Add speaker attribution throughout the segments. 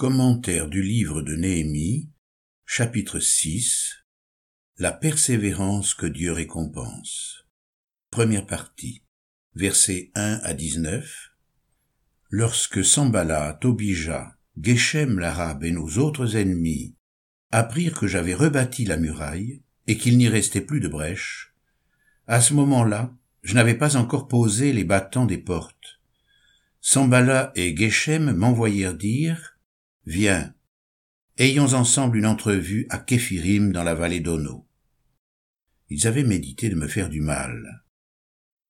Speaker 1: Commentaire du livre de Néhémie, chapitre 6 La persévérance que Dieu récompense. Première partie, versets 1 à 19. Lorsque Sambala, Tobija, Geshem l'Arabe et nos autres ennemis apprirent que j'avais rebâti la muraille et qu'il n'y restait plus de brèche, à ce moment-là, je n'avais pas encore posé les battants des portes. Sambala et Geshem m'envoyèrent dire Viens, ayons ensemble une entrevue à Képhirim dans la vallée d'Ono. Ils avaient médité de me faire du mal.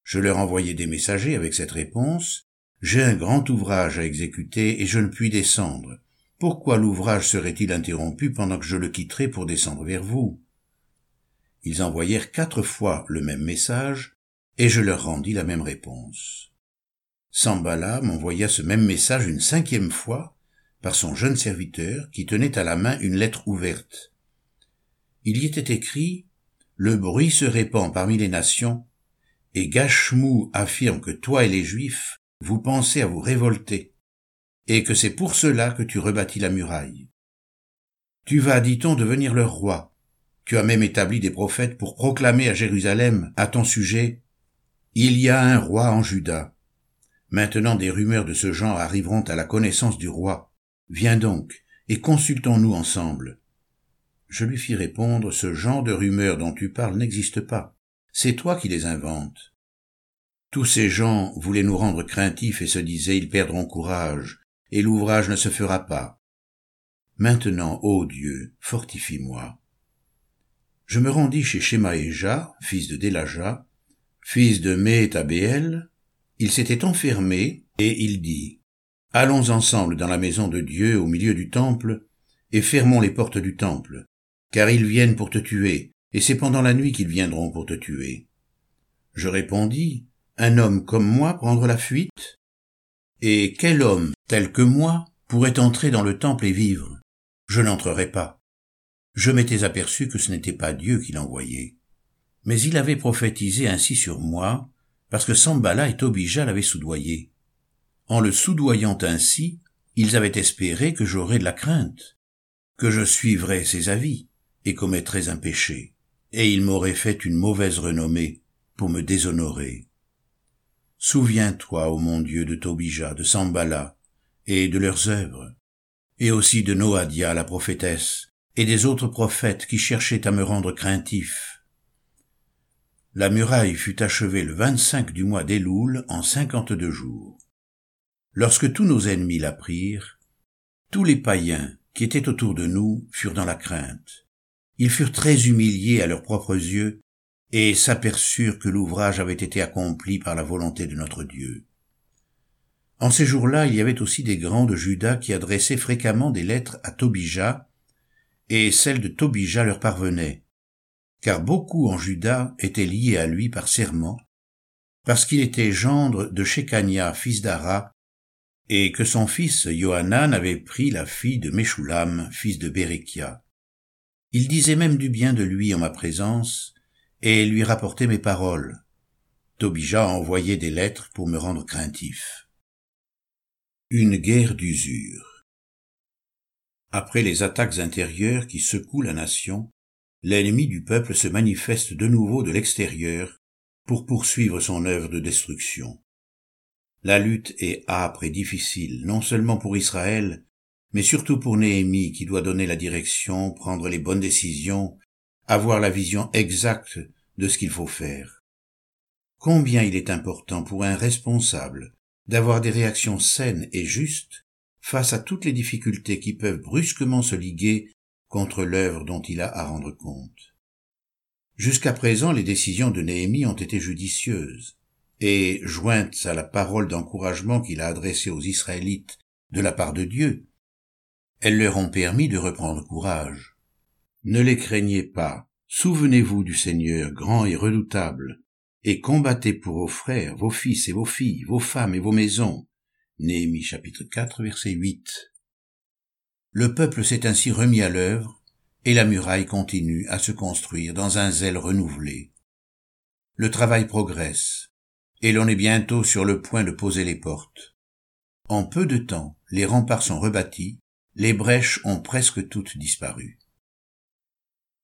Speaker 1: Je leur envoyai des messagers avec cette réponse. J'ai un grand ouvrage à exécuter et je ne puis descendre. Pourquoi l'ouvrage serait-il interrompu pendant que je le quitterais pour descendre vers vous? Ils envoyèrent quatre fois le même message, et je leur rendis la même réponse. Sambala m'envoya ce même message une cinquième fois, par son jeune serviteur qui tenait à la main une lettre ouverte. Il y était écrit Le bruit se répand parmi les nations, et Gachemou affirme que toi et les Juifs, vous pensez à vous révolter, et que c'est pour cela que tu rebâtis la muraille. Tu vas, dit-on, devenir leur roi. Tu as même établi des prophètes pour proclamer à Jérusalem, à ton sujet, Il y a un roi en Juda. Maintenant des rumeurs de ce genre arriveront à la connaissance du roi. Viens donc, et consultons-nous ensemble. Je lui fis répondre, ce genre de rumeurs dont tu parles n'existe pas. C'est toi qui les inventes. Tous ces gens voulaient nous rendre craintifs et se disaient ils perdront courage, et l'ouvrage ne se fera pas. Maintenant, ô Dieu, fortifie-moi. Je me rendis chez Shemaéja, fils de Délaja, fils de Méhétabéel. Il s'était enfermé, et il dit, Allons ensemble dans la maison de Dieu au milieu du temple, et fermons les portes du temple, car ils viennent pour te tuer, et c'est pendant la nuit qu'ils viendront pour te tuer. Je répondis, Un homme comme moi prendre la fuite? Et quel homme tel que moi pourrait entrer dans le temple et vivre? Je n'entrerai pas. Je m'étais aperçu que ce n'était pas Dieu qui l'envoyait. Mais il avait prophétisé ainsi sur moi, parce que Sambala et Tobija l'avaient soudoyé. En le soudoyant ainsi, ils avaient espéré que j'aurais de la crainte, que je suivrais ses avis et commettrais un péché, et ils m'auraient fait une mauvaise renommée pour me déshonorer. Souviens-toi, ô mon Dieu, de Tobija, de Sambala, et de leurs œuvres, et aussi de Noadia, la prophétesse, et des autres prophètes qui cherchaient à me rendre craintif. La muraille fut achevée le 25 du mois d'Éloul en cinquante-deux jours. Lorsque tous nos ennemis l'apprirent, tous les païens qui étaient autour de nous furent dans la crainte. Ils furent très humiliés à leurs propres yeux et s'aperçurent que l'ouvrage avait été accompli par la volonté de notre Dieu. En ces jours-là, il y avait aussi des grands de Juda qui adressaient fréquemment des lettres à Tobija, et celles de Tobija leur parvenaient, car beaucoup en Juda étaient liés à lui par serment, parce qu'il était gendre de Shekania, fils d'Ara, et que son fils Yohanan avait pris la fille de Meshulam, fils de Berekia. Il disait même du bien de lui en ma présence, et lui rapportait mes paroles. Tobija envoyait des lettres pour me rendre craintif. Une guerre d'usure. Après les attaques intérieures qui secouent la nation, l'ennemi du peuple se manifeste de nouveau de l'extérieur pour poursuivre son œuvre de destruction. La lutte est âpre et difficile, non seulement pour Israël, mais surtout pour Néhémie qui doit donner la direction, prendre les bonnes décisions, avoir la vision exacte de ce qu'il faut faire. Combien il est important pour un responsable d'avoir des réactions saines et justes face à toutes les difficultés qui peuvent brusquement se liguer contre l'œuvre dont il a à rendre compte. Jusqu'à présent, les décisions de Néhémie ont été judicieuses et jointes à la parole d'encouragement qu'il a adressée aux Israélites de la part de Dieu, elles leur ont permis de reprendre courage. Ne les craignez pas, souvenez-vous du Seigneur grand et redoutable, et combattez pour vos frères, vos fils et vos filles, vos femmes et vos maisons. Néhémie chapitre 4 verset 8. Le peuple s'est ainsi remis à l'œuvre, et la muraille continue à se construire dans un zèle renouvelé. Le travail progresse, et l'on est bientôt sur le point de poser les portes. En peu de temps, les remparts sont rebâtis, les brèches ont presque toutes disparu.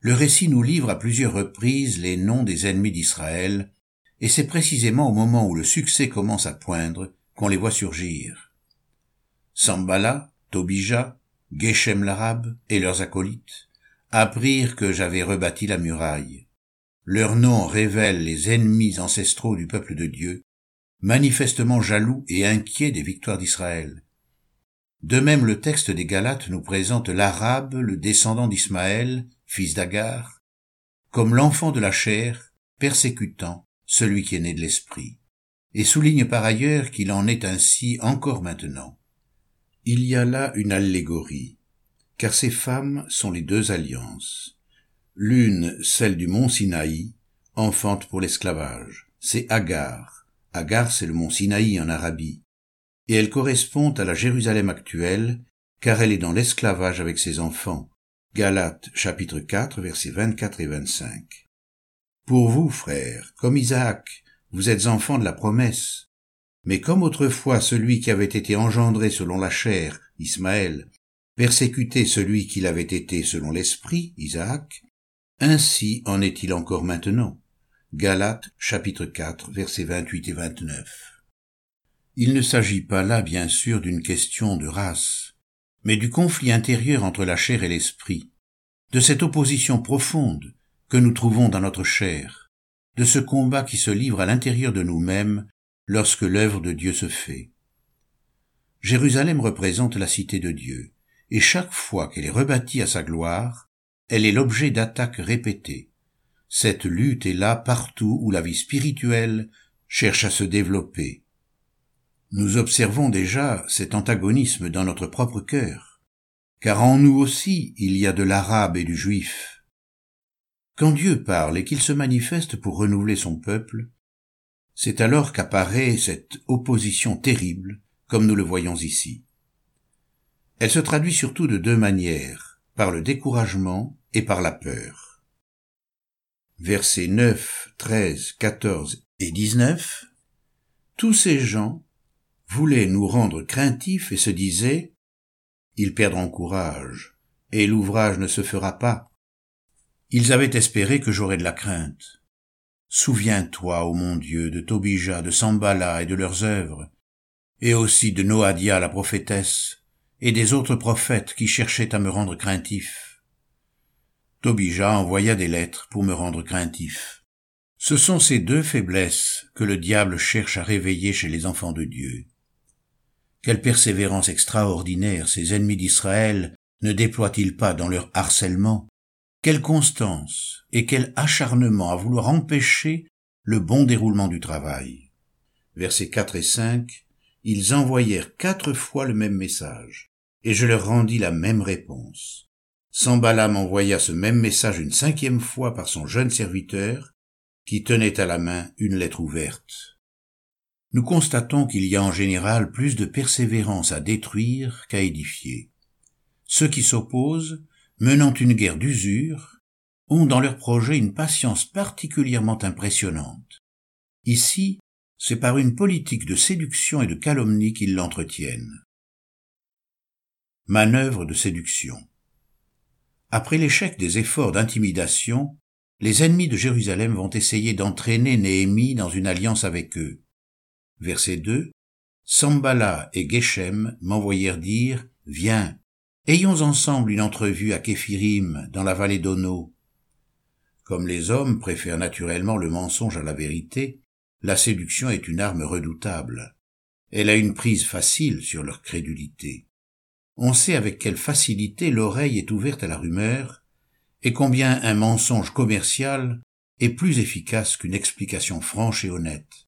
Speaker 1: Le récit nous livre à plusieurs reprises les noms des ennemis d'Israël, et c'est précisément au moment où le succès commence à poindre qu'on les voit surgir. Sambala, Tobija, Geshem l'arabe et leurs acolytes apprirent que j'avais rebâti la muraille. Leurs noms révèlent les ennemis ancestraux du peuple de Dieu, manifestement jaloux et inquiets des victoires d'Israël. De même le texte des Galates nous présente l'Arabe, le descendant d'Ismaël, fils d'Agar, comme l'enfant de la chair, persécutant celui qui est né de l'esprit, et souligne par ailleurs qu'il en est ainsi encore maintenant. Il y a là une allégorie, car ces femmes sont les deux alliances. L'une, celle du mont Sinaï, enfante pour l'esclavage, c'est Agar. Agar, c'est le mont Sinaï en Arabie, et elle correspond à la Jérusalem actuelle, car elle est dans l'esclavage avec ses enfants. Galates chapitre 4 versets 24 et 25. Pour vous, frères, comme Isaac, vous êtes enfants de la promesse. Mais comme autrefois celui qui avait été engendré selon la chair, Ismaël, persécutait celui qui l'avait été selon l'esprit, Isaac, ainsi en est-il encore maintenant. Galates chapitre 4 versets 28 et 29. Il ne s'agit pas là bien sûr d'une question de race, mais du conflit intérieur entre la chair et l'esprit, de cette opposition profonde que nous trouvons dans notre chair, de ce combat qui se livre à l'intérieur de nous-mêmes lorsque l'œuvre de Dieu se fait. Jérusalem représente la cité de Dieu, et chaque fois qu'elle est rebâtie à sa gloire, elle est l'objet d'attaques répétées. Cette lutte est là partout où la vie spirituelle cherche à se développer. Nous observons déjà cet antagonisme dans notre propre cœur, car en nous aussi il y a de l'arabe et du juif, quand Dieu parle et qu'il se manifeste pour renouveler son peuple, c'est alors qu'apparaît cette opposition terrible, comme nous le voyons ici. Elle se traduit surtout de deux manières, par le découragement et par la peur. Versets 9, 13, 14 et 19 Tous ces gens voulaient nous rendre craintifs et se disaient Ils perdront courage, et l'ouvrage ne se fera pas. Ils avaient espéré que j'aurais de la crainte. Souviens-toi, ô mon Dieu, de Tobija, de Sambala et de leurs œuvres, et aussi de Noadia la prophétesse, et des autres prophètes qui cherchaient à me rendre craintif. Tobija envoya des lettres pour me rendre craintif. Ce sont ces deux faiblesses que le diable cherche à réveiller chez les enfants de Dieu. Quelle persévérance extraordinaire ces ennemis d'Israël ne déploient-ils pas dans leur harcèlement? Quelle constance et quel acharnement à vouloir empêcher le bon déroulement du travail. Versets 4 et 5, ils envoyèrent quatre fois le même message, et je leur rendis la même réponse. Sambala m'envoya ce même message une cinquième fois par son jeune serviteur, qui tenait à la main une lettre ouverte. Nous constatons qu'il y a en général plus de persévérance à détruire qu'à édifier. Ceux qui s'opposent menant une guerre d'usure, ont dans leur projet une patience particulièrement impressionnante. Ici, c'est par une politique de séduction et de calomnie qu'ils l'entretiennent. Manœuvre de séduction. Après l'échec des efforts d'intimidation, les ennemis de Jérusalem vont essayer d'entraîner Néhémie dans une alliance avec eux. Verset 2. Sambala et Geshem m'envoyèrent dire, Viens, Ayons ensemble une entrevue à Képhirim, dans la vallée d'Ono. Comme les hommes préfèrent naturellement le mensonge à la vérité, la séduction est une arme redoutable. Elle a une prise facile sur leur crédulité. On sait avec quelle facilité l'oreille est ouverte à la rumeur, et combien un mensonge commercial est plus efficace qu'une explication franche et honnête.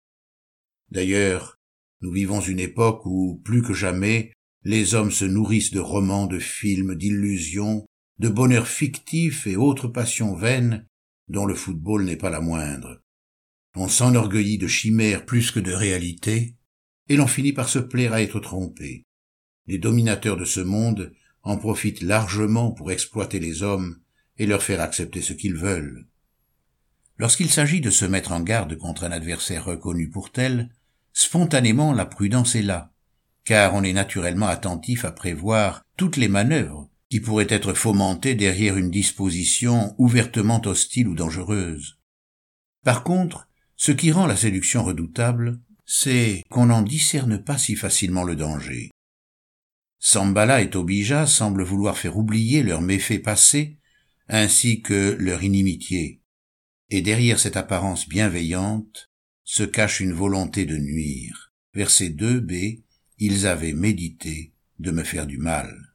Speaker 1: D'ailleurs, nous vivons une époque où, plus que jamais, les hommes se nourrissent de romans, de films, d'illusions, de bonheurs fictifs et autres passions vaines dont le football n'est pas la moindre. On s'enorgueillit de chimères plus que de réalités, et l'on finit par se plaire à être trompé. Les dominateurs de ce monde en profitent largement pour exploiter les hommes et leur faire accepter ce qu'ils veulent. Lorsqu'il s'agit de se mettre en garde contre un adversaire reconnu pour tel, spontanément la prudence est là, car on est naturellement attentif à prévoir toutes les manœuvres qui pourraient être fomentées derrière une disposition ouvertement hostile ou dangereuse. Par contre, ce qui rend la séduction redoutable, c'est qu'on n'en discerne pas si facilement le danger. Sambala et Tobija semblent vouloir faire oublier leurs méfaits passés ainsi que leur inimitié. Et derrière cette apparence bienveillante se cache une volonté de nuire. Verset 2b, ils avaient médité de me faire du mal.